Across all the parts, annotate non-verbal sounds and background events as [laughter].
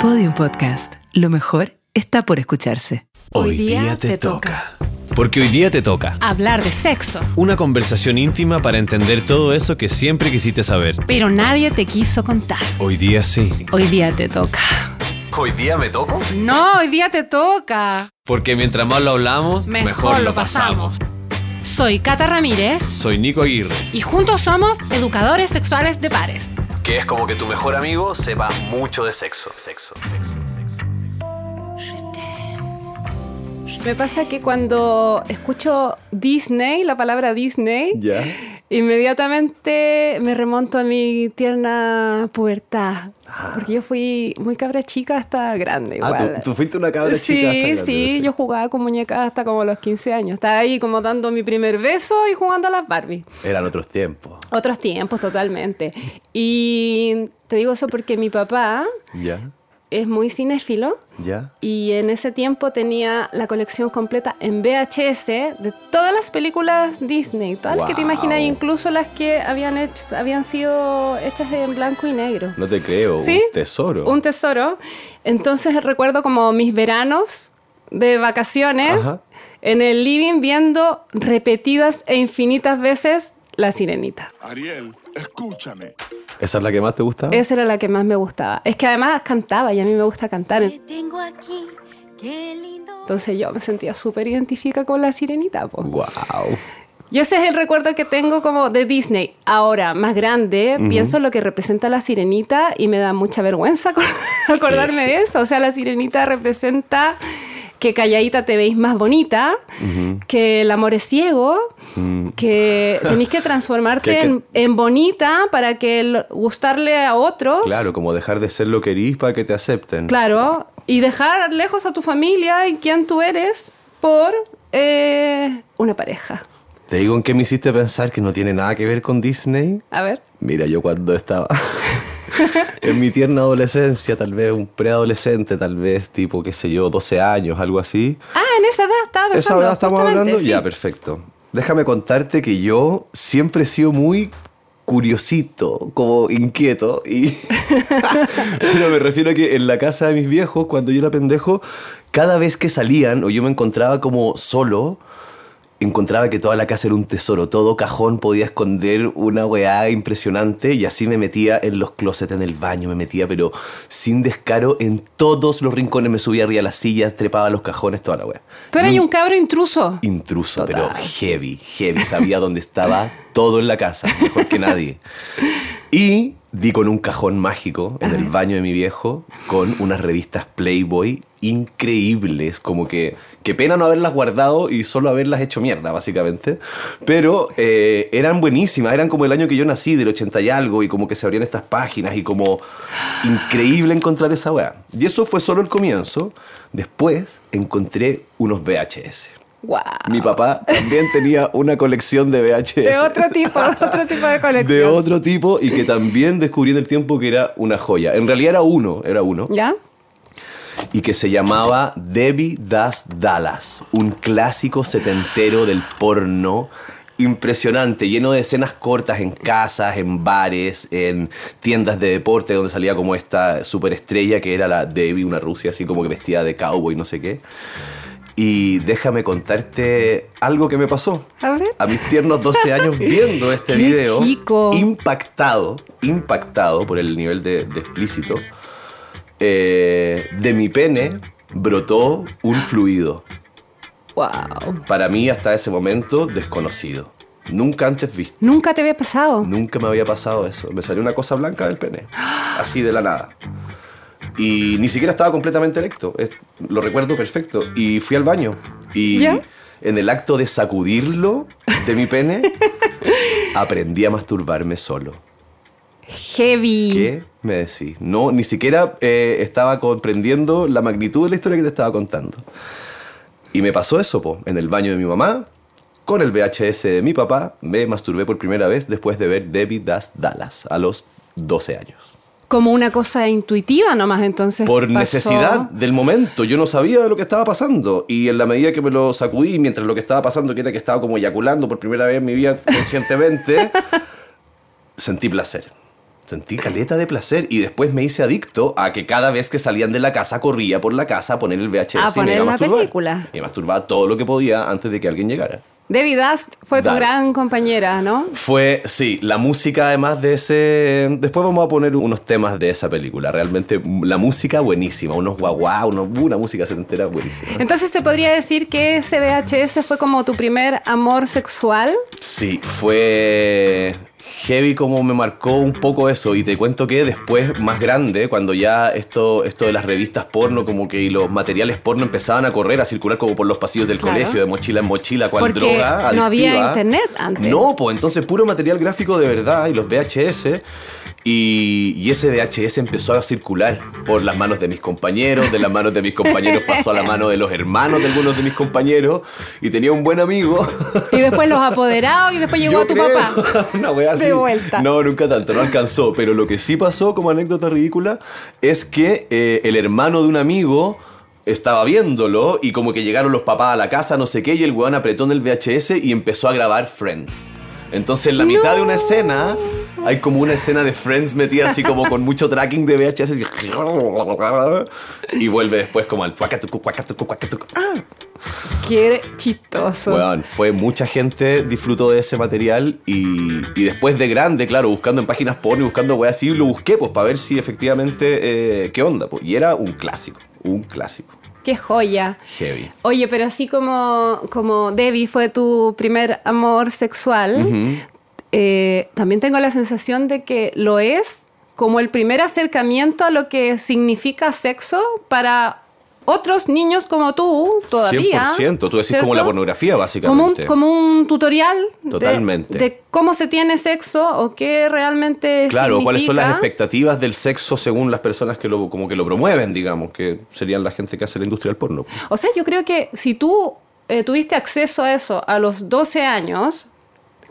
Podium Podcast. Lo mejor está por escucharse. Hoy día te toca. Porque hoy día te toca. Hablar de sexo. Una conversación íntima para entender todo eso que siempre quisiste saber. Pero nadie te quiso contar. Hoy día sí. Hoy día te toca. ¿Hoy día me toco? No, hoy día te toca. Porque mientras más lo hablamos, mejor, lo pasamos. Soy Cata Ramírez Soy Nico Aguirre, y juntos somos educadores sexuales de pares. Que es como que tu mejor amigo sepa mucho de sexo. Sexo, sexo, sexo. Me pasa que cuando escucho Disney, la palabra Disney, Ya. Inmediatamente me remonto a mi tierna pubertad. Porque yo fui muy cabra chica hasta grande. Ah. ¿tú, tú fuiste una cabra sí, chica. hasta grande, sí, perfecto. yo jugaba con muñecas hasta como los 15 años. Estaba ahí como dando mi primer beso y jugando a las Barbie. Eran otros tiempos. Otros tiempos, totalmente. Y te digo eso porque mi papá Ya, es muy cinéfilo. ya. Y en ese tiempo tenía la colección completa en VHS de todas las películas Disney, todas las que te imaginas, incluso las que habían, hecho, habían sido hechas en blanco y negro. No te creo. ¿Sí? Un tesoro. Un tesoro. Entonces recuerdo como mis veranos de vacaciones Ajá. en el living viendo repetidas e infinitas veces La Sirenita. Ariel, escúchame. ¿Esa es la que más te gusta? Esa era la que más me gustaba. Es que además cantaba y a mí me gusta cantar. Te tengo aquí, qué lindo. Entonces yo me sentía súper identificada con La Sirenita. po. Wow. Y ese es el recuerdo que tengo como de Disney. Ahora, más grande, pienso en lo que representa la sirenita y me da mucha vergüenza acor- [laughs] acordarme de eso. O sea, la sirenita representa que calladita te veis más bonita, que el amor es ciego, que tenéis que [laughs] transformarte Que- que- En, en bonita para que el- gustarle a otros. Claro, como dejar de ser lo que eres para que te acepten. Claro, y dejar lejos a tu familia y quién tú eres por eh, una pareja. Te digo en qué me hiciste pensar que no tiene nada que ver con Disney. A ver. Mira, yo cuando estaba [laughs] en mi tierna adolescencia, tal vez un preadolescente, tal vez tipo, qué sé yo, 12 años, algo así. Ah, en esa edad estaba ¿Esa pensando. verdad estamos justamente, hablando? sí. Ya, perfecto. Déjame contarte que yo siempre he sido muy curiosito, como inquieto. Y [laughs] Pero me refiero a que en la casa de mis viejos, cuando yo era pendejo, cada vez que salían o yo me encontraba como solo, encontraba que toda la casa era un tesoro. Todo cajón podía esconder una weá impresionante y así me metía en los closets, en el baño, me metía, pero sin descaro, en todos los rincones. Me subía arriba a las sillas, trepaba a los cajones, toda la weá. Tú eras un cabro intruso. Intruso, Total. pero heavy, heavy. Sabía dónde estaba todo en la casa, mejor que nadie. Y di con un cajón mágico en el baño de mi viejo con unas revistas Playboy increíbles, como que qué pena no haberlas guardado y solo haberlas hecho mierda, básicamente. Pero eh, eran buenísimas, eran como el año que yo nací, del 80 y algo, y como que se abrían estas páginas y como increíble encontrar esa weá. Y eso fue solo el comienzo. Después encontré unos VHS. Wow. Mi papá también tenía una colección de VHS. De otro tipo, de otro tipo de colección. De otro tipo y que también descubrí en el tiempo que era una joya. En realidad era uno, era uno. ¿Ya? Y que se llamaba Debbie Das Dallas. Un clásico setentero del porno. Impresionante, lleno de escenas cortas en casas, en bares, en tiendas de deporte donde salía como esta superestrella que era la Debbie, una rusia así como que vestida de cowboy, no sé qué. Y déjame contarte algo que me pasó. A ver. A mis tiernos 12 años [laughs] viendo este video. chico. Impactado, impactado por el nivel de, de explícito. Eh, de mi pene brotó un fluido. Wow. Para mí, hasta ese momento, desconocido. Nunca antes visto. Nunca te había pasado. Nunca me había pasado eso. Me salió una cosa blanca del pene. Así de la nada. Y ni siquiera estaba completamente erecto. Es- lo recuerdo perfecto. Y fui al baño. Y ¿Ya? en el acto de sacudirlo de mi pene, [laughs] aprendí a masturbarme solo. Heavy. ¿Qué me decís? No, ni siquiera eh, estaba comprendiendo la magnitud de la historia que te estaba contando. Y me pasó eso, po, en el baño de mi mamá, con el VHS de mi papá, me masturbé por primera vez después de ver Debbie Das Dallas a los 12 años. Como una cosa intuitiva nomás, entonces. Por pasó. necesidad del momento, yo no sabía de lo que estaba pasando. Y en la medida que me lo sacudí, mientras lo que estaba pasando, que era que estaba como eyaculando por primera vez en mi vida conscientemente, [laughs] sentí placer. Sentí caleta de placer y después me hice adicto a que cada vez que salían de la casa corría por la casa a poner el VHS A y me iba a la masturbar. película. Y me masturbaba todo lo que podía antes de que alguien llegara. Debbie Dust fue tu Dale. gran compañera, ¿no? Fue, sí, la música además de ese... Después vamos a poner unos temas de esa película. Realmente la música buenísima, unos guaguá, unos, una música setentera buenísima. Entonces se podría decir que ese VHS fue como tu primer amor sexual. Sí, fue heavy como me marcó un poco eso y te cuento que después más grande cuando ya esto esto de las revistas porno como que y los materiales porno empezaban a correr a circular como por los pasillos del Claro. colegio de mochila en mochila cual Porque droga no había internet antes. no pues entonces puro material gráfico de verdad y los VHS y, y ese VHS empezó a circular por las manos de mis compañeros, de las manos de mis compañeros [laughs] pasó a la mano de los hermanos de algunos de mis compañeros y tenía un buen amigo Y después los [laughs] apoderados y después llegó yo a tu creo. papá. [laughs] Una wea así. De vuelta. No, nunca tanto, no alcanzó. Pero lo que sí pasó como anécdota ridícula es que eh, el hermano de un amigo estaba viéndolo y como que llegaron los papás a la casa, no sé qué, y el weón apretó en el VHS y empezó a grabar Friends. Entonces en la mitad de una escena hay como una escena de Friends metida así como con mucho tracking de VHS y, y vuelve después como al cuacatucu, cuacatucu, cuacatucu. ¡Ah! Qué chistoso. Weón, fue mucha gente disfrutó de ese material y, y después de grande, claro, buscando en páginas porno y buscando weas así, lo busqué pues para ver si efectivamente eh, qué onda. Pues. Y era un clásico, un clásico. Qué joya. Heavy. Oye, pero así como, como Debbie fue tu primer amor sexual, eh, también tengo la sensación de que lo es como el primer acercamiento a lo que significa sexo para otros niños como tú todavía. 100%, tú decís como la pornografía Como un, básicamente. como un tutorial de- Totalmente. De, cómo se tiene sexo o qué realmente Claro, cuáles son las significa. expectativas del sexo según las personas que lo, como que lo promueven, digamos, que serían la gente que hace la industria del porno. O sea, yo creo que si tú eh, tuviste acceso a eso a los 12 años,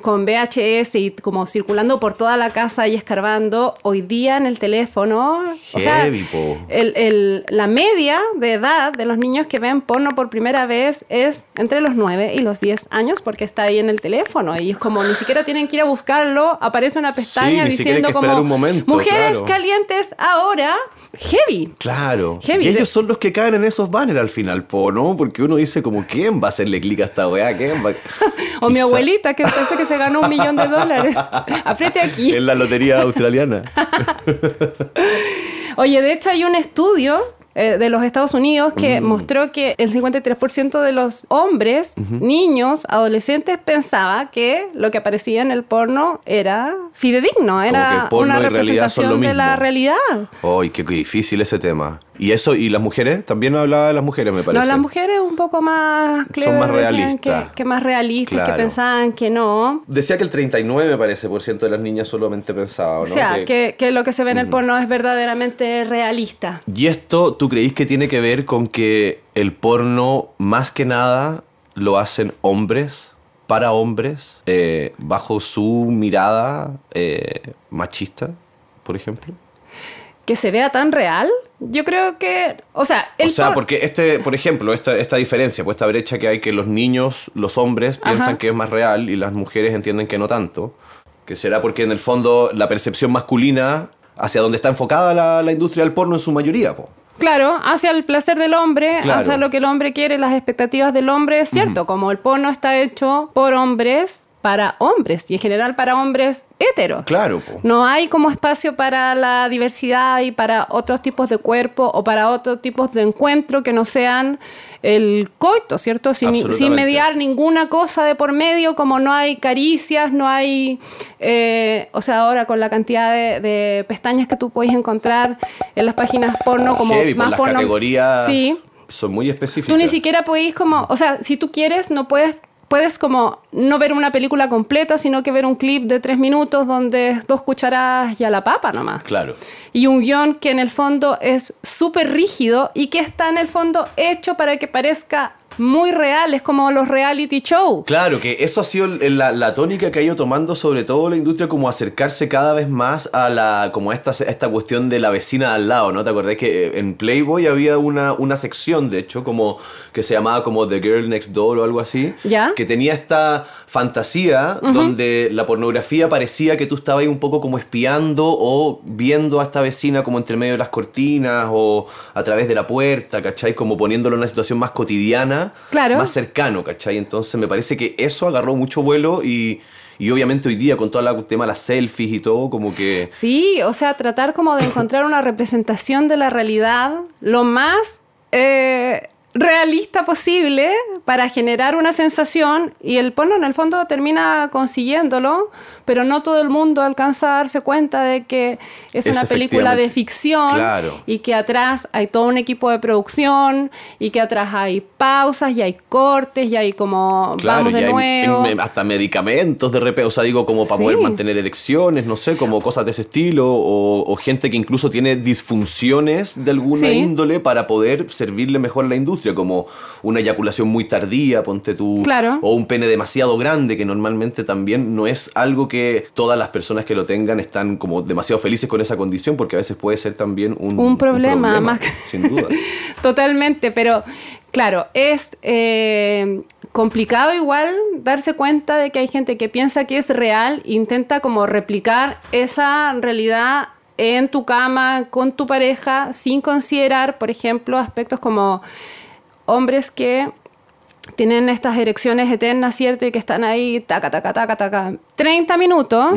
con VHS y como circulando por toda la casa y escarbando, hoy día en el teléfono, o sea, el- el- la media de edad de los niños que ven porno por primera vez es entre los 9 y los 10 años porque está ahí en el teléfono y es como ni siquiera tienen que ir a buscarlo, aparece una pestaña hay diciendo como un momento, mujeres claro. calientes ahora, heavy. Claro. Heavy. Y ellos son los que caen en esos banners al final, po, ¿no? Porque uno dice como, ¿quién va a hacerle clic a esta weá? ¿Quién va? [laughs] O mi Quizá- abuelita que pensó que se ganó un millón de dólares. [laughs] Apriete aquí. En la lotería australiana. [laughs] Oye, de hecho hay un estudio eh, de los Estados Unidos que Mm. mostró que el 53% de los hombres, niños, adolescentes pensaba que lo que aparecía en el porno era fidedigno, era porno una representación de la realidad. Ay, qué difícil ese tema. Y eso, y las mujeres, también hablaba de las mujeres, me parece. No, las mujeres un poco más clever, más decían realistas. Que, que más realistas, Claro. que pensaban que no. Decía que el 39, me parece, por ciento de las niñas solamente pensaba, ¿no? O sea, que, que lo que se ve en el porno es verdaderamente realista. Y esto, ¿tú creís que tiene que ver con que el porno, más que nada, lo hacen hombres, para hombres, eh, bajo su mirada eh, machista, por ejemplo? Que se vea tan real, yo creo que, o sea, el o sea, por- porque este, por ejemplo, esta, esta diferencia, pues esta brecha que hay que los niños, los hombres piensan Ajá. que es más real y las mujeres entienden que no tanto, que será porque en el fondo la percepción masculina hacia donde está enfocada la, la industria del porno en su mayoría, po. Claro, hacia el placer del hombre, Claro. hacia lo que el hombre quiere, las expectativas del hombre, es cierto, como el porno está hecho por hombres para hombres y en general para hombres heteros. Claro, po. No hay como espacio para la diversidad y para otros tipos de cuerpo o para otros tipos de encuentro que no sean el coito, ¿cierto? Sin, sin mediar ninguna cosa de por medio, como no hay caricias, no hay, eh, o sea, ahora con la cantidad de, de pestañas que tú puedes encontrar en las páginas porno, como Heavy, por más las porno. categorías Sí. son muy específicas. Tú ni siquiera podéis como, o sea, si tú quieres, no puedes, puedes como no ver una película completa, sino que ver un clip de tres minutos donde dos cucharadas y a la papa nomás. Claro. Y un guion que en el fondo es súper rígido y que está en el fondo hecho para que parezca muy real, es como los reality show. Claro, que eso ha sido la, la tónica que ha ido tomando sobre todo la industria, como acercarse cada vez más a la como esta, esta cuestión de la vecina de al lado, ¿no? ¿Te acordás que eh, en Playboy había una, una sección, de hecho, como que se llamaba como The Girl Next Door o algo así? ¿Ya? Que tenía esta fantasía donde la pornografía parecía que tú estabas ahí un poco como espiando o viendo a esta vecina como entre medio de las cortinas o a través de la puerta, ¿cachai? Como poniéndolo en una situación más cotidiana, Claro. más cercano, ¿cachai? Entonces me parece que eso agarró mucho vuelo y, y obviamente hoy día con todo el tema de las selfies y todo, como que... Sí, o sea, tratar como de encontrar una representación de la realidad lo más eh, realista posible para generar una sensación y el porno en el fondo termina consiguiéndolo, pero no todo el mundo alcanza a darse cuenta de que es, Es una película de ficción Claro. y que atrás hay todo un equipo de producción y que atrás hay pausas y hay cortes y hay como Claro, vamos de nuevo. hasta medicamentos de repente, o sea, digo, como para Sí. poder mantener erecciones, no sé, como cosas de ese estilo, o, o gente que incluso tiene disfunciones de alguna Sí. índole para poder servirle mejor a la industria, como una eyaculación muy tardía, ponte tú, Claro. o un pene demasiado grande, que normalmente también no es algo que todas las personas que lo tengan están como demasiado felices con esa condición, porque a veces puede ser también un, Un problema, más que- sin duda. [laughs] Totalmente, pero claro, es eh, complicado igual darse cuenta de que hay gente que piensa que es real, intenta como replicar esa realidad en tu cama, con tu pareja, sin considerar, por ejemplo, aspectos como hombres que tienen estas erecciones eternas, ¿cierto? Y que están ahí, taca, taca, taca, taca, 30 minutos,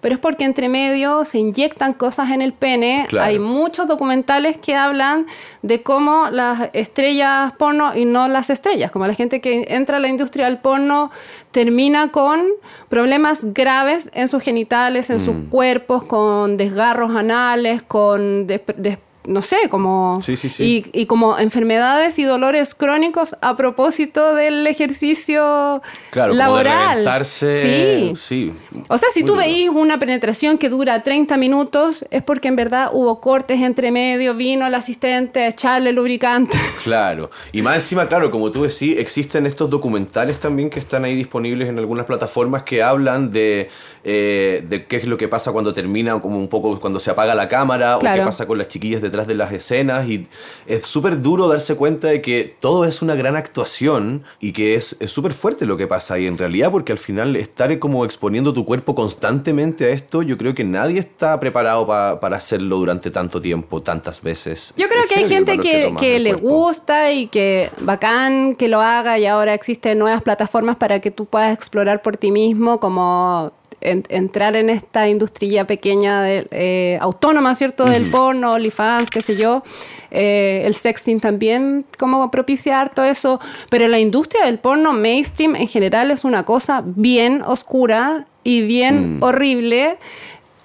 pero es porque entre medio se inyectan cosas en el pene. Claro. Hay muchos documentales que hablan de cómo las estrellas porno y no las estrellas, como la gente que entra a la industria del porno termina con problemas graves en sus genitales, en sus cuerpos, con desgarros anales, con... des- des- no sé, como... Sí, sí, sí. Y, y como enfermedades y dolores crónicos a propósito del ejercicio Claro, como de laboral. reventarse, Sí. sí. O sea, si Muy tú duro. veís una penetración que dura 30 minutos, es porque en verdad hubo cortes entre medio, vino el asistente a echarle lubricante. [laughs] Claro, y más encima, claro, como tú decís, existen estos documentales también que están ahí disponibles en algunas plataformas que hablan de, eh, de qué es lo que pasa cuando termina, como un poco cuando se apaga la cámara, o qué pasa con las chiquillas detrás de las escenas, y es súper duro darse cuenta de que todo es una gran actuación y que es súper fuerte lo que pasa ahí en realidad, porque al final estar como exponiendo tu cuerpo constantemente a esto, yo creo que nadie está preparado pa- para hacerlo durante tanto tiempo, tantas veces. Yo creo Es que hay gente que, que le cuerpo. gusta y que bacán que lo haga y ahora existen nuevas plataformas para que tú puedas explorar por ti mismo como en- entrar en esta industria pequeña de, eh, autónoma, ¿cierto? Del porno, OnlyFans, qué sé yo. Eh, el sexting también, como propiciar todo eso. Pero la industria del porno mainstream en general es una cosa bien oscura y bien horrible.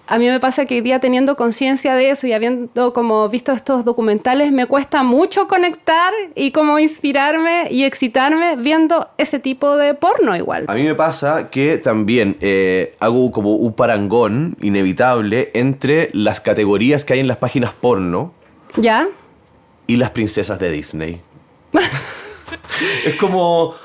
A mí me pasa que hoy día teniendo conciencia de eso y habiendo como visto estos documentales, me cuesta mucho conectar y como inspirarme y excitarme viendo ese tipo de porno igual. A mí me pasa que también eh, hago como un parangón inevitable entre las categorías que hay en las páginas porno ¿Ya? y las princesas de Disney. [laughs] es como...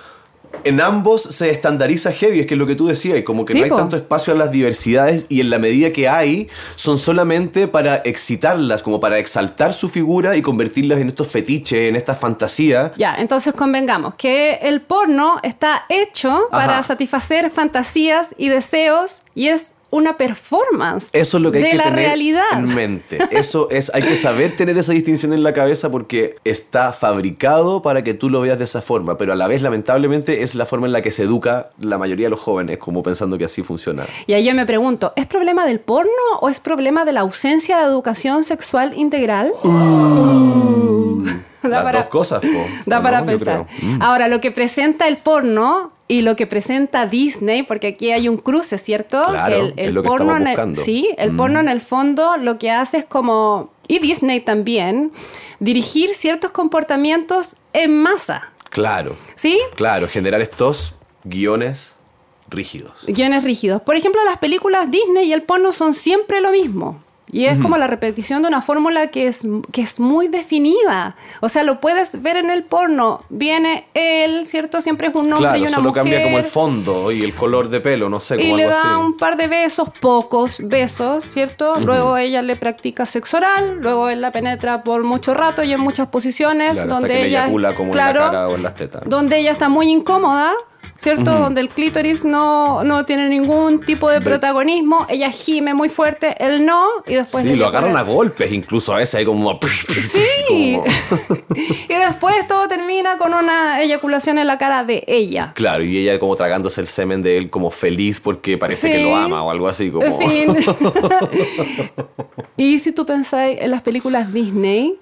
En ambos se estandariza heavy, es que es lo que tú decías, y como que Sí, no hay po. tanto espacio a las diversidades y en la medida que hay, son solamente para excitarlas, como para exaltar su figura y convertirlas en estos fetiches, en esta fantasía. Ya, entonces convengamos que el porno está hecho para satisfacer fantasías y deseos y es una performance Eso es lo que hay de que la tener realidad. en mente. Eso es, hay que saber tener esa distinción en la cabeza porque está fabricado para que tú lo veas de esa forma, pero a la vez, lamentablemente, es la forma en la que se educa la mayoría de los jóvenes, como pensando que así funciona. Y ahí yo me pregunto, ¿es problema del porno o es problema de la ausencia de educación sexual integral? [laughs] Da Las para- dos cosas, po. Da ¿O para pensar. Mm. Ahora, lo que presenta el porno y lo que presenta Disney, porque aquí hay un cruce, ¿cierto? Claro, es lo que porno en el- sí, el Mm. porno en el fondo lo que hace es como, y Disney también, dirigir ciertos comportamientos en masa, Claro, ¿sí? claro, generar estos guiones rígidos. Guiones rígidos. Por ejemplo, las películas Disney y el porno son siempre lo mismo. Y es como la repetición de una fórmula que es, que es muy definida. O sea, lo puedes ver en el porno. Viene él, ¿cierto? Siempre es un hombre Claro, y una solo mujer. cambia como el fondo y el color de pelo, no sé, Y como le algo da así. un par de besos, pocos besos, ¿cierto? Luego ella le practica sexo oral, luego él la penetra por mucho rato y en muchas posiciones Claro, hasta donde le eyacula como claro, en la cara o en las tetas. donde ella está muy incómoda, ¿cierto? Donde el clítoris no, no tiene ningún tipo de protagonismo, ella gime muy fuerte, él no, y después Sí, lo agarran a golpes, incluso a veces hay como... [laughs] Sí. como- [laughs] y después todo termina con una eyaculación en la cara de ella. Claro, y ella como tragándose el semen de él como feliz porque parece Sí. que lo ama o algo así como... En fin. [laughs] y si tú pensáis en las películas Disney,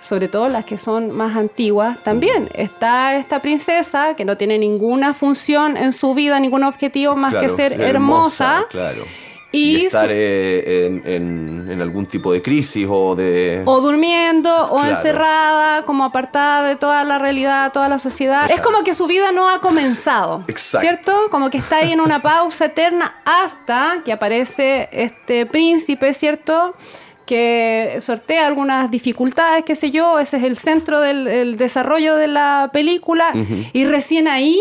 sobre todo las que son más antiguas, también está esta princesa que no tiene ninguna función en su vida, ningún objetivo más Claro, que ser hermosa. Claro. Y Y, estar su- eh, en, en- en algún tipo de crisis o de... O durmiendo, o Claro. encerrada, como apartada de toda la realidad, toda la sociedad. Es como que su vida no ha comenzado. Exacto. ¿Cierto? Como que está ahí en una pausa eterna hasta que aparece este príncipe, ¿cierto? Que sortea algunas dificultades, qué sé yo. Ese es el centro del el desarrollo de la película. Y recién ahí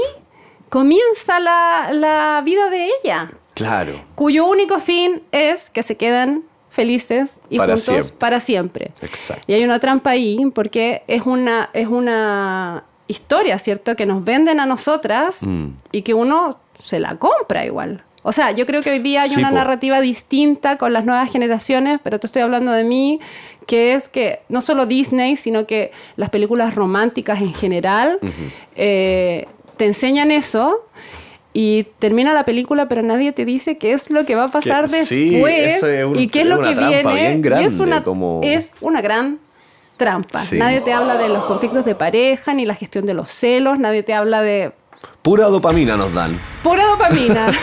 comienza la, la vida de ella Claro. cuyo único fin es que se queden felices y Para juntos siempre. para siempre. Exacto. Y hay una trampa ahí porque es una, es una historia, ¿cierto? Que nos venden a nosotras Mm. y que uno se la compra igual. O sea, yo creo que hoy día hay Sí, una po. narrativa distinta con las nuevas generaciones, pero te estoy hablando de mí, que es que no solo Disney, sino que las películas románticas en general eh, te enseñan eso. Y termina la película, pero nadie te dice qué es lo que va a pasar Que- después eso es un- y qué es lo que viene. y es una, como- es una gran trampa. Sí. Nadie te habla de los conflictos de pareja, ni la gestión de los celos, nadie te habla de Pura dopamina nos dan. pura dopamina. [laughs]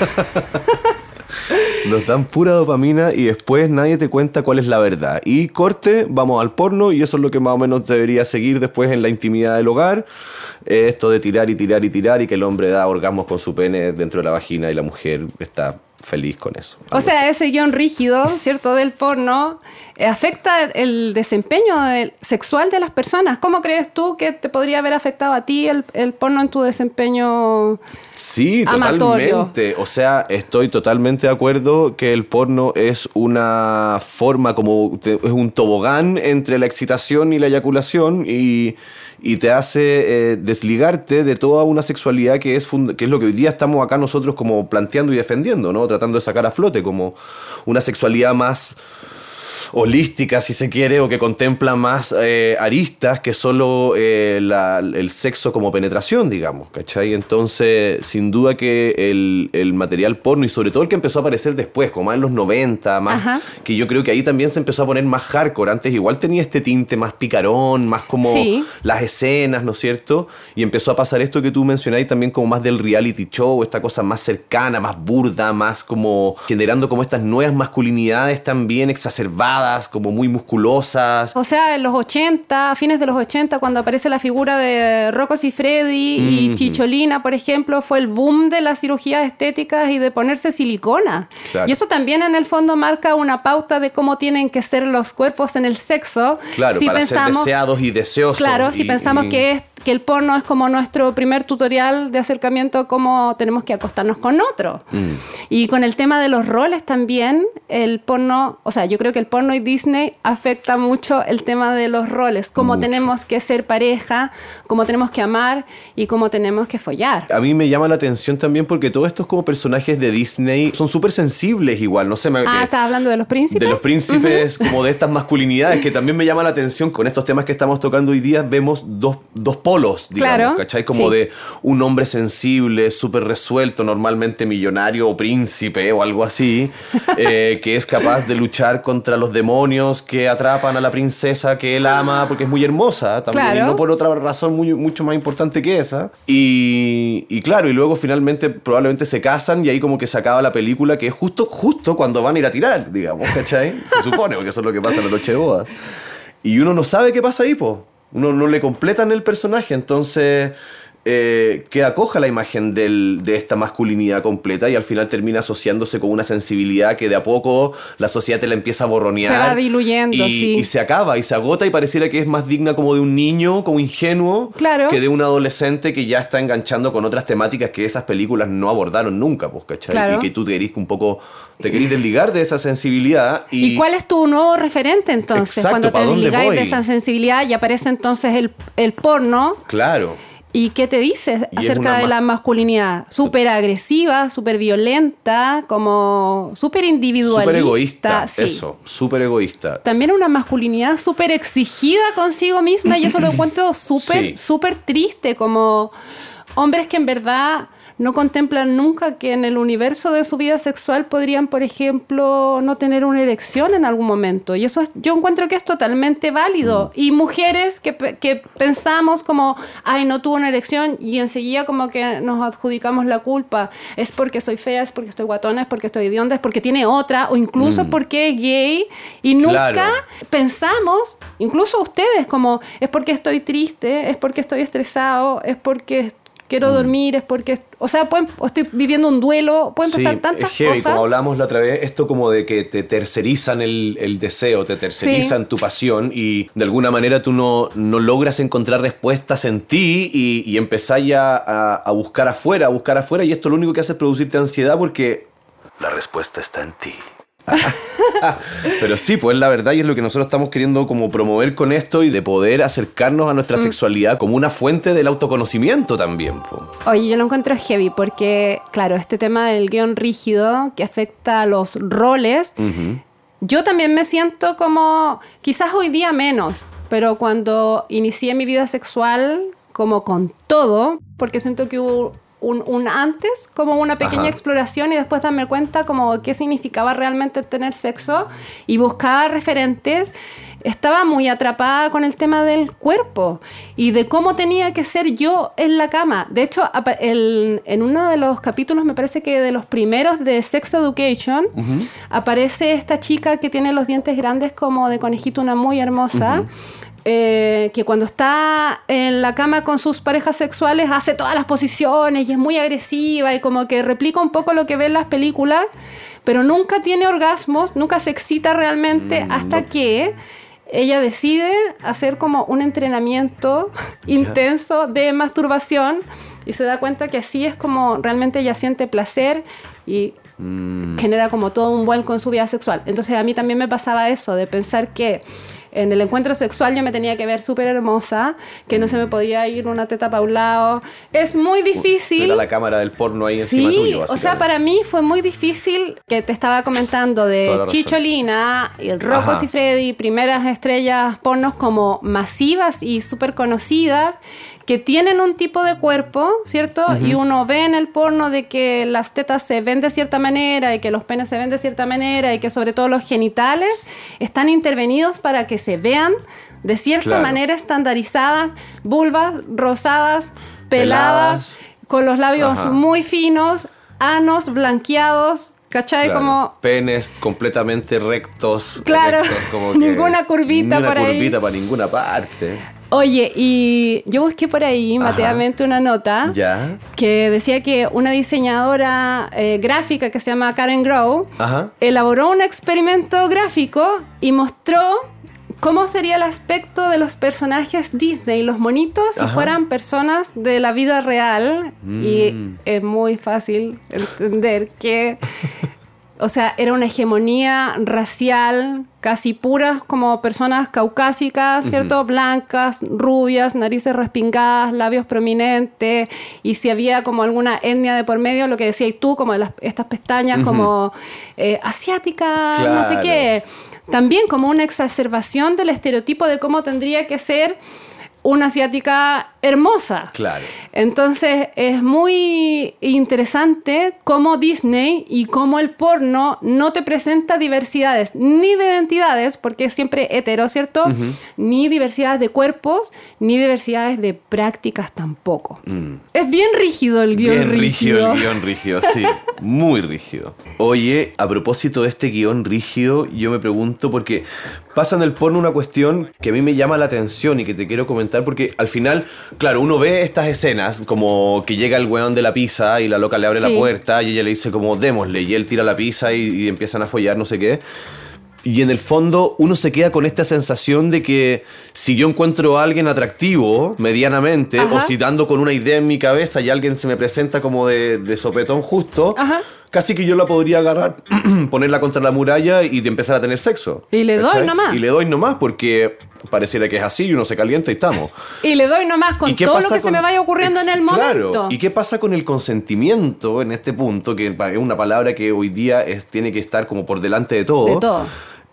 Nos dan pura dopamina y después nadie te cuenta cuál es la verdad. Y corte, vamos al porno y eso es lo que más o menos debería seguir después en la intimidad del hogar. Eh, Esto de tirar y tirar y tirar y que el hombre da orgasmos con su pene dentro de la vagina y la mujer está feliz con eso. O sea, ese guion rígido, ¿cierto?, del porno, eh, afecta el desempeño sexual de las personas. ¿Cómo crees tú que te podría haber afectado a ti el, el porno en tu desempeño? Sí, Amatorio. totalmente. O sea, estoy totalmente de acuerdo que el porno es una forma como es un tobogán entre la excitación y la eyaculación y, y te hace eh, desligarte de toda una sexualidad que es, que es lo que hoy día estamos acá nosotros como planteando y defendiendo, ¿no? Tratando de sacar a flote como una sexualidad más holística, si se quiere, o que contempla más eh, aristas que solo eh, la- el sexo como penetración, digamos, ¿cachai? Entonces, sin duda que el, el material porno, y sobre todo el que empezó a aparecer después, como más en los 90, más, Ajá. que yo creo que ahí también se empezó a poner más hardcore. Antes igual tenía este tinte más picarón, más como Sí. las escenas, ¿no es cierto? Y empezó a pasar esto que tú mencionáis también como más del reality show, esta cosa más cercana, más burda, más como generando como estas nuevas masculinidades también exacerbadas, como muy musculosas. O sea, en los 80, a fines de los 80, cuando aparece la figura de Rocco y Freddy y. Chicholina, por ejemplo, fue el boom de las cirugías estéticas y de ponerse silicona. Claro. Y eso también en el fondo marca una pauta de cómo tienen que ser los cuerpos en el sexo. Claro, Si para ser pensamos- deseados y deseosos. Claro, si pensamos y- que, es, que el porno es como nuestro primer tutorial de acercamiento a cómo tenemos que acostarnos con otro. Mm. Y con el tema de los roles también, el porno, o sea, yo creo que el porno y Disney afecta mucho el tema de los roles, cómo Mucho. tenemos que ser pareja, cómo tenemos que amar y cómo tenemos que follar. A mí me llama la atención también porque todos estos como personajes de Disney son súper sensibles igual, no sé, me, Ah, que- ¿estás hablando de los príncipes? de los príncipes, como de estas masculinidades, que también me llama la atención con estos temas que estamos tocando hoy día, vemos dos, dos polos, digamos, Claro, ¿cachai? Como sí. de un hombre sensible, súper resuelto, normalmente millonario o príncipe o algo así, [laughs] eh, que es capaz de luchar contra los demonios que atrapan a la princesa que él ama porque es muy hermosa también, y no por otra razón muy, mucho más importante que esa. Y, y claro, y luego finalmente probablemente se casan y ahí como que se acaba la película, que es justo, justo cuando van a ir a tirar, digamos, ¿cachai? Se supone, porque eso es lo que pasa en la noche de bodas. Y uno no sabe qué pasa ahí, po. Uno no le completan el personaje, entonces eh, que acoja la imagen del- de esta masculinidad completa y al final termina asociándose con una sensibilidad que de a poco la sociedad te la empieza a borronear. Se va diluyendo, y, sí. y se acaba y se agota y pareciera que es más digna como de un niño, como ingenuo, Claro. que de un adolescente que ya está enganchando con otras temáticas que esas películas no abordaron nunca, pues, ¿cachai? Claro. Y que tú te querís un poco, te querís desligar de esa sensibilidad y... ¿Y cuál es tu nuevo referente entonces? Exacto, Cuando ¿pa' te desligáis de esa sensibilidad y aparece entonces el, el porno. Claro. ¿Y qué te dices acerca de ma- la masculinidad? Súper agresiva, súper violenta, como súper individualista. Súper egoísta, sí. eso, súper egoísta. También una masculinidad súper exigida consigo misma y eso lo [clears throat] encuentro súper, Sí. súper triste, como hombres que en verdad no contemplan nunca que en el universo de su vida sexual podrían, por ejemplo, no tener una erección en algún momento. Y eso es- yo encuentro que es totalmente válido. Mm. Y mujeres que, que pensamos como, ay, no tuvo una erección y enseguida como que nos adjudicamos la culpa. Es porque soy fea, es porque estoy guatona, es porque estoy hedionda, es porque tiene otra, o incluso porque es gay. Y nunca Mm. Claro. pensamos, incluso ustedes, como es porque estoy triste, es porque estoy estresado, es porque quiero Mm. dormir, es porque, o sea, pueden, estoy viviendo un duelo, pueden pasar tantas es heavy, cosas. como hablamos la otra vez, esto como de que te tercerizan el, el deseo, te tercerizan tu pasión y de alguna manera tú no, no logras encontrar respuestas en ti y, y empezás ya a, a buscar afuera, a buscar afuera y esto lo único que hace es producirte ansiedad porque la respuesta está en ti. [laughs] Pero sí, pues la verdad y es lo que nosotros estamos queriendo como promover con esto y de poder acercarnos a Mm. nuestra sexualidad como una fuente del autoconocimiento también. po. Oye, yo lo encuentro heavy porque, claro, este tema del guion rígido que afecta a los roles, yo también me siento como, quizás hoy día menos, pero cuando inicié mi vida sexual, como con todo, porque siento que hubo un, un antes, como una pequeña Ajá. exploración y después darme cuenta como qué significaba realmente tener sexo y buscaba referentes estaba muy atrapada con el tema del cuerpo y de cómo tenía que ser yo en la cama. De hecho, el- en uno de los capítulos, me parece que de los primeros de Sex Education, aparece esta chica que tiene los dientes grandes como de conejito, una muy hermosa. Eh, que cuando está en la cama con sus parejas sexuales hace todas las posiciones y es muy agresiva y como que replica un poco lo que ve en las películas, pero nunca tiene orgasmos, nunca se excita realmente hasta que ella decide hacer como un entrenamiento [laughs] intenso de masturbación y se da cuenta que así es como realmente ella siente placer y genera como todo un vuelco en su vida sexual. Entonces a mí también me pasaba eso, de pensar que en el encuentro sexual yo me tenía que ver súper hermosa, que no se me podía ir una teta para un lado. Es muy difícil. Era la cámara del porno ahí encima Sí, tuyo, o sea, para mí fue muy difícil que te estaba comentando de. Chicholina, el Rocco y Freddy, primeras estrellas pornos como masivas y súper conocidas, que tienen un tipo de cuerpo, ¿cierto? Y uno ve en el porno de que las tetas se ven de cierta manera y que los penes se ven de cierta manera y que sobre todo los genitales están intervenidos para que se vean de cierta Claro. manera estandarizadas, vulvas rosadas, peladas, Peladas. con los labios Ajá. muy finos, anos blanqueados, ¿cachai? Claro, Como penes completamente rectos. Claro, rectos, como [laughs] que ninguna curvita ninguna por ahí. curvita para ninguna parte. Oye, y yo busqué por ahí, mateamente, una nota Ya. que decía que una diseñadora eh, gráfica que se llama Karen Grow Ajá. elaboró un experimento gráfico y mostró cómo sería el aspecto de los personajes Disney, los monitos, si fueran personas de la vida real. Y Mm. es muy fácil entender que, o sea, era una hegemonía racial casi puras como personas caucásicas, ¿cierto? Blancas, rubias, narices respingadas, labios prominentes, y si había como alguna etnia de por medio, lo que decías tú, como las, estas pestañas como eh, asiáticas, no sé qué. También como una exacerbación del estereotipo de cómo tendría que ser una asiática hermosa. Claro. Entonces es muy interesante cómo Disney y cómo el porno no te presenta diversidades ni de identidades, porque es siempre hetero, ¿cierto? Ni diversidades de cuerpos, ni diversidades de prácticas tampoco. Es bien rígido el guion Mm. Bien rígido rígido. el guion rígido, sí. Muy rígido. Oye, a propósito de este guion rígido, yo me pregunto porque pasa en el porno una cuestión que a mí me llama la atención y que te quiero comentar porque al final, claro, uno ve estas escenas como que llega el weón de la pizza y la loca le abre Sí. la puerta y ella le dice como démosle y él tira la pizza y, y empiezan a follar, no sé qué. Y en el fondo uno se queda con esta sensación de que si yo encuentro a alguien atractivo medianamente Ajá. o si dando con una idea en mi cabeza y alguien se me presenta como de, de sopetón justo, Ajá. Casi que yo la podría agarrar, [clears throat] ponerla contra la muralla y de empezar a tener sexo. Y le doy nomás. Y le doy nomás porque pareciera que es así y uno se calienta y estamos. [laughs] Y le doy nomás con ¿Y qué todo lo que se me vaya ocurriendo en el claro. momento. ¿Y qué pasa con el consentimiento en este punto? Que es una palabra que hoy día es, tiene que estar como por delante de todo. De todo.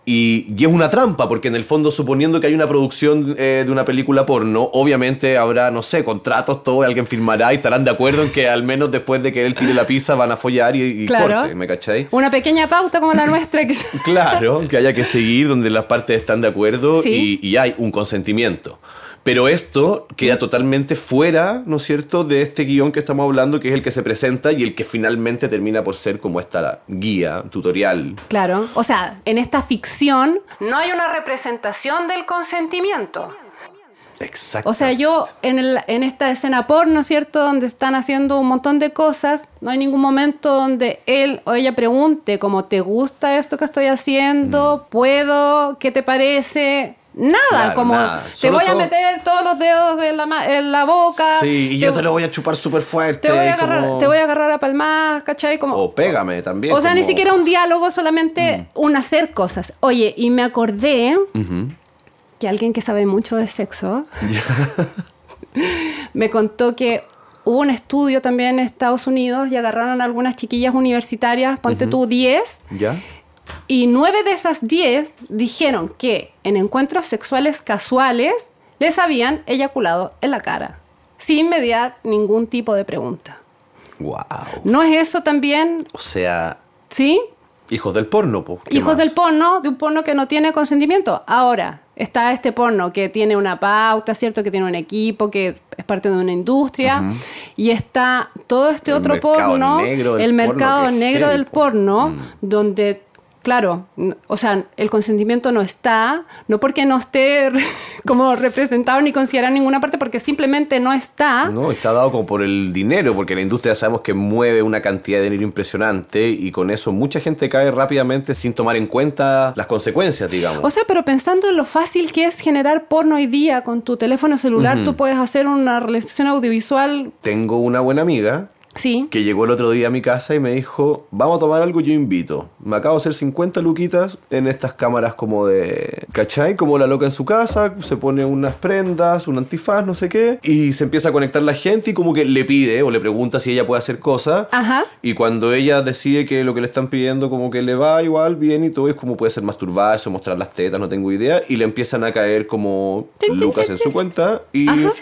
Y, y es una trampa, porque en el fondo, suponiendo que hay una producción eh, de una película porno, obviamente habrá, no sé, contratos, todo, alguien firmará y estarán de acuerdo en que al menos después de que él tire la pizza van a follar y, y Claro. corte, ¿me cachai? Una pequeña pauta como la nuestra. Que... [laughs] Claro, que haya que seguir donde las partes están de acuerdo Sí. y, y hay un consentimiento. Pero esto queda totalmente fuera, ¿no es cierto?, de este guion que estamos hablando, que es el que se presenta y el que finalmente termina por ser como esta guía, tutorial. Claro. O sea, en esta ficción no hay una representación del consentimiento. Exacto. O sea, yo en, el- en esta escena porno, ¿cierto? Donde están haciendo un montón de cosas, no hay ningún momento donde él o ella pregunte como, ¿te gusta esto que estoy haciendo? ¿Puedo? ¿Qué te parece? Nada, Claro, como nada. te voy a meter todos los dedos de la en la boca. Sí, y yo te lo voy a chupar súper fuerte. te voy a agarrar, como- te voy a agarrar a palmas, ¿cachai? Como, O pégame también. o sea, ni siquiera un diálogo, solamente un hacer cosas. Oye, y me acordé que alguien que sabe mucho de sexo [laughs] me contó que hubo un estudio también en Estados Unidos y agarraron a algunas chiquillas universitarias, ponte tú 10, ¿Ya? Y nueve de esas 10 dijeron que en encuentros sexuales casuales les habían eyaculado en la cara, sin mediar ningún tipo de pregunta. Wow. ¿No es eso también, O sea, sí? hijos del porno, po. ¿Qué Hijos más? del porno, de un porno que no tiene consentimiento. Ahora, está este porno que tiene una pauta, ¿cierto? Que tiene un equipo, que es parte de una industria. Y está todo este El otro mercado porno, negro del el porno, mercado negro del po. porno, Mm. donde... Claro, o sea, el consentimiento no está, no porque no esté [laughs] como representado ni considerado en ninguna parte, porque simplemente no está. No, está dado como por el dinero, porque la industria sabemos que mueve una cantidad de dinero impresionante y con eso mucha gente cae rápidamente sin tomar en cuenta las consecuencias, digamos. O sea, pero pensando en lo fácil que es generar porno hoy día con tu teléfono celular, tú puedes hacer una realización audiovisual, Tengo una buena amiga sí. que llegó el otro día a mi casa y me dijo, vamos a tomar algo, yo invito. Me acabo de hacer 50 luquitas en estas cámaras como de... ¿Cachai? Como la loca en su casa, se pone unas prendas, un antifaz, no sé qué, y se empieza a conectar la gente y como que le pide o le pregunta si ella puede hacer cosas. Ajá. Y cuando ella decide que lo que le están pidiendo como que le va igual bien y todo, es como puede ser masturbarse o mostrar las tetas, no tengo idea, y le empiezan a caer como lucas en su cuenta y Ajá.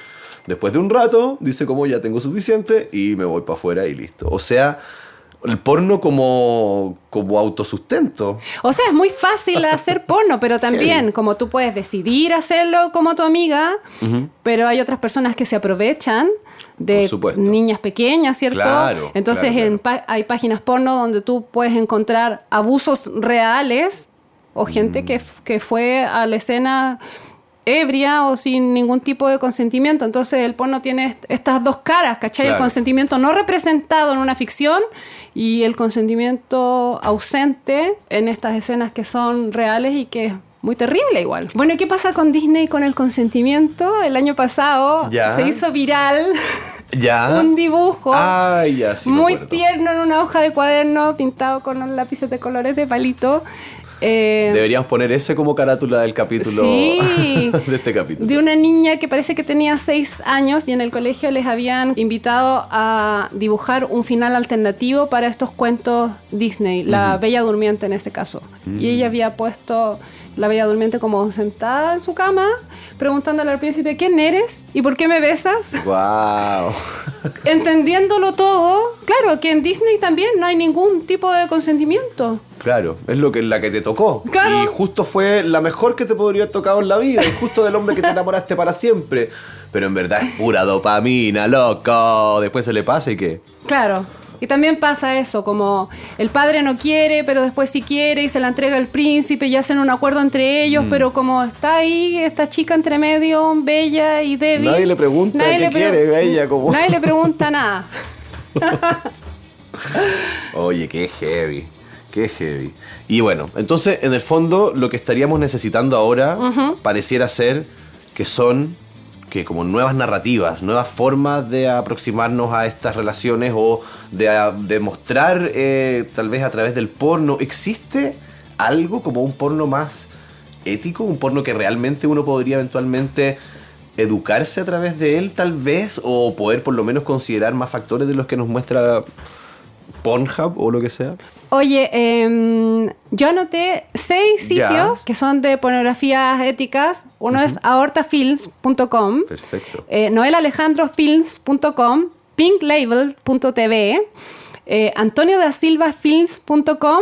Después de un rato dice como ya tengo suficiente y me voy para afuera y listo. O sea, el porno como, como autosustento. O sea, es muy fácil hacer porno, pero [laughs] también como tú puedes decidir hacerlo como tu amiga, pero hay otras personas que se aprovechan de niñas pequeñas, ¿cierto? Claro, Entonces claro, en pa- hay páginas porno donde tú puedes encontrar abusos reales o gente que, f- que fue a la escena ebria o sin ningún tipo de consentimiento. Entonces el porno tiene est- estas dos caras, ¿cachai? El consentimiento no representado en una ficción y el consentimiento ausente en estas escenas que son reales y que es muy terrible igual. Bueno, ¿y qué pasa con Disney con el consentimiento? El año pasado Ya. se hizo viral [laughs] Ya. [laughs] un dibujo ya, sí muy tierno en una hoja de cuaderno pintado con lápices de colores de palito. Eh, Deberíamos poner ese como carátula del capítulo. Sí. [laughs] de este capítulo. de una niña que parece que tenía seis años y en el colegio les habían invitado a dibujar un final alternativo para estos cuentos Disney, la Bella Durmiente en ese caso. Mm. Y ella había puesto la Bella Durmiente como sentada en su cama, preguntándole al príncipe, ¿quién eres? ¿Y por qué me besas? Wow. [laughs] Entendiéndolo todo, claro que en Disney también no hay ningún tipo de consentimiento. Claro, es lo que la que te tocó. Claro. Y justo fue la mejor que te podría haber tocado en la vida. Y justo del hombre que te enamoraste para siempre. Pero en verdad es pura dopamina, loco. Después se le pasa y qué. Claro. Y también pasa eso, como el padre no quiere, pero después sí quiere y se la entrega al príncipe y hacen un acuerdo entre ellos, Mm. pero como está ahí esta chica entre medio, bella y débil. Nadie le pregunta qué le pre- quiere, ella como- Nadie le pregunta nada. [laughs] Oye, qué heavy. Qué heavy. Y bueno, entonces, en el fondo, lo que estaríamos necesitando ahora pareciera ser que son que como nuevas narrativas, nuevas formas de aproximarnos a estas relaciones o de, de mostrar eh, tal vez a través del porno. ¿Existe algo como un porno más ético? Un porno que realmente uno podría eventualmente educarse a través de él tal vez o poder por lo menos considerar más factores de los que nos muestra Pornhub o lo que sea. Oye, em, yo anoté seis sitios que son de pornografías éticas. Uno es aortafilms.com, Perfecto. eh, noelalejandrofilms.com, pinklabel.tv, eh, antoniodasilvafilms.com,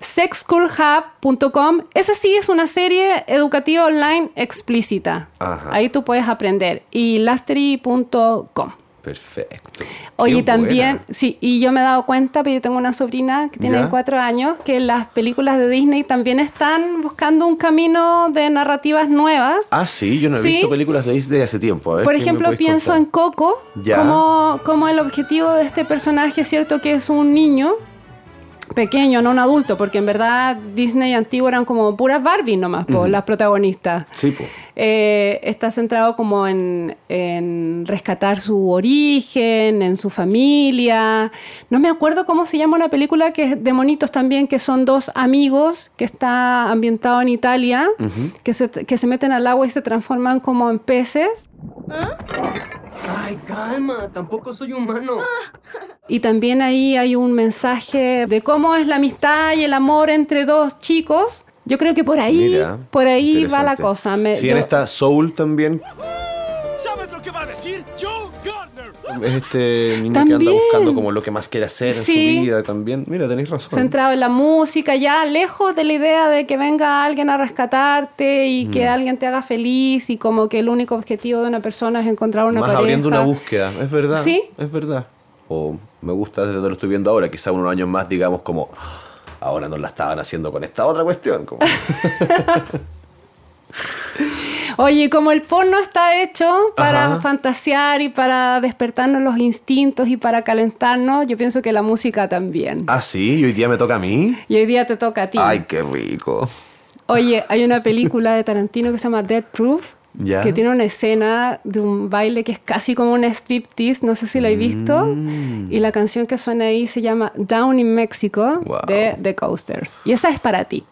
sexschoolhub.com. Esa sí es una serie educativa online explícita. Ajá. Ahí tú puedes aprender. Y lastery.com. Perfecto. Oye, también, buena. sí, y yo me he dado cuenta, pero yo tengo una sobrina que tiene ¿Ya? cuatro años, que las películas de Disney también están buscando un camino de narrativas nuevas. Ah, sí, yo no he Sí. visto películas de Disney hace tiempo. A ver, Por ¿qué me ejemplo, pienso contar? en Coco, Ya. como, como el objetivo de este personaje es cierto que es un niño pequeño, no un adulto, porque en verdad Disney antiguo eran como puras Barbie nomás, po, las protagonistas. Sí, pues. Eh, está centrado como en, en rescatar su origen, en su familia. No me acuerdo cómo se llama una película que es de monitos también, que son dos amigos, que está ambientado en Italia, que, se, que se meten al agua y se transforman como en peces. Ay, calma, tampoco soy humano. Y también ahí hay un mensaje de cómo es la amistad y el amor entre dos chicos. Yo creo que por ahí, Mira, por ahí va la cosa. Me- sí, yo- en esta Soul también ¿Sabes lo que va a decir? Joe Gardner. es este niño que anda También. buscando como lo que más quiere hacer en Sí. su vida también. Mira, tenéis razón. centrado en la música, ya lejos de la idea de que venga alguien a rescatarte y que Mm. alguien te haga feliz y como que el único objetivo de una persona es encontrar una más pareja. abriendo una búsqueda, es verdad. Sí. Es verdad. O me gusta desde donde lo estoy viendo ahora, quizá unos años más, digamos, como "Ah, ahora nos la estaban haciendo con esta otra cuestión. Como, [laughs] Oye, como el porno está hecho para Ajá. fantasear y para despertarnos los instintos y para calentarnos, yo pienso que la música también. ah, sí, y hoy día me toca a mí. Y hoy día te toca a ti. Ay, qué rico. Oye, hay una película de Tarantino que se llama Dead Proof. Ya. Que tiene una escena de un baile que es casi como un striptease, no sé si la he visto. Mm. Y la canción que suena ahí se llama Down in Mexico Wow. de The Coasters. Y esa es para ti.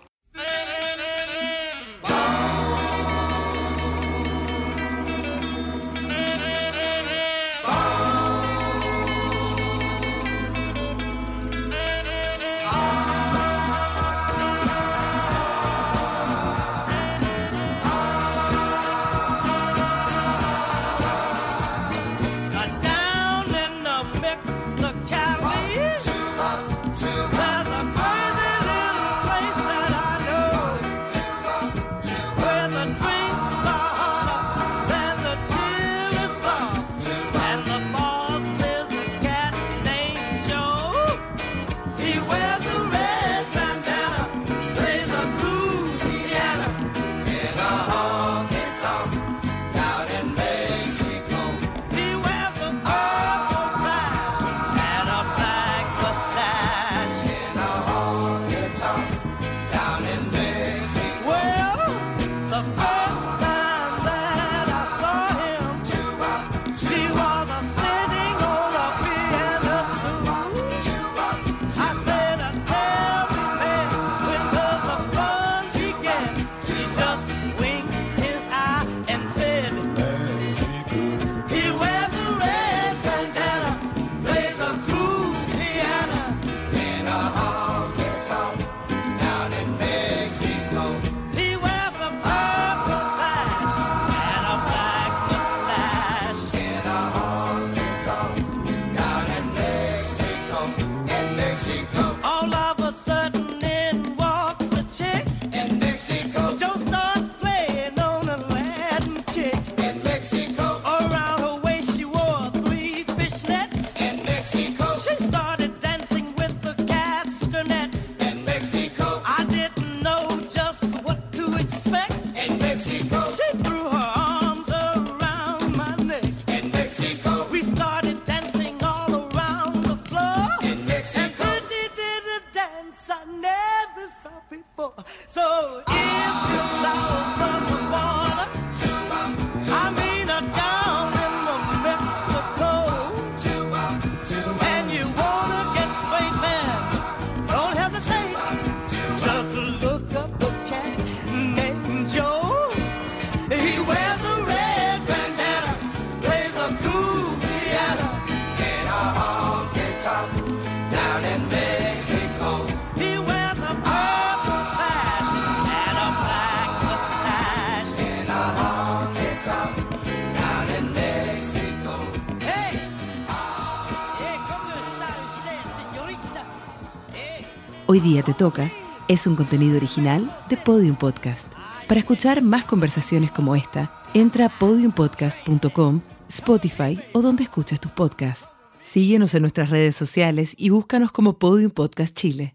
Día te toca es un contenido original de Podium Podcast. Para escuchar más conversaciones como esta, entra a podiumpodcast.com, Spotify o donde escuches tus podcasts. Síguenos en nuestras redes sociales y búscanos como Podium Podcast Chile.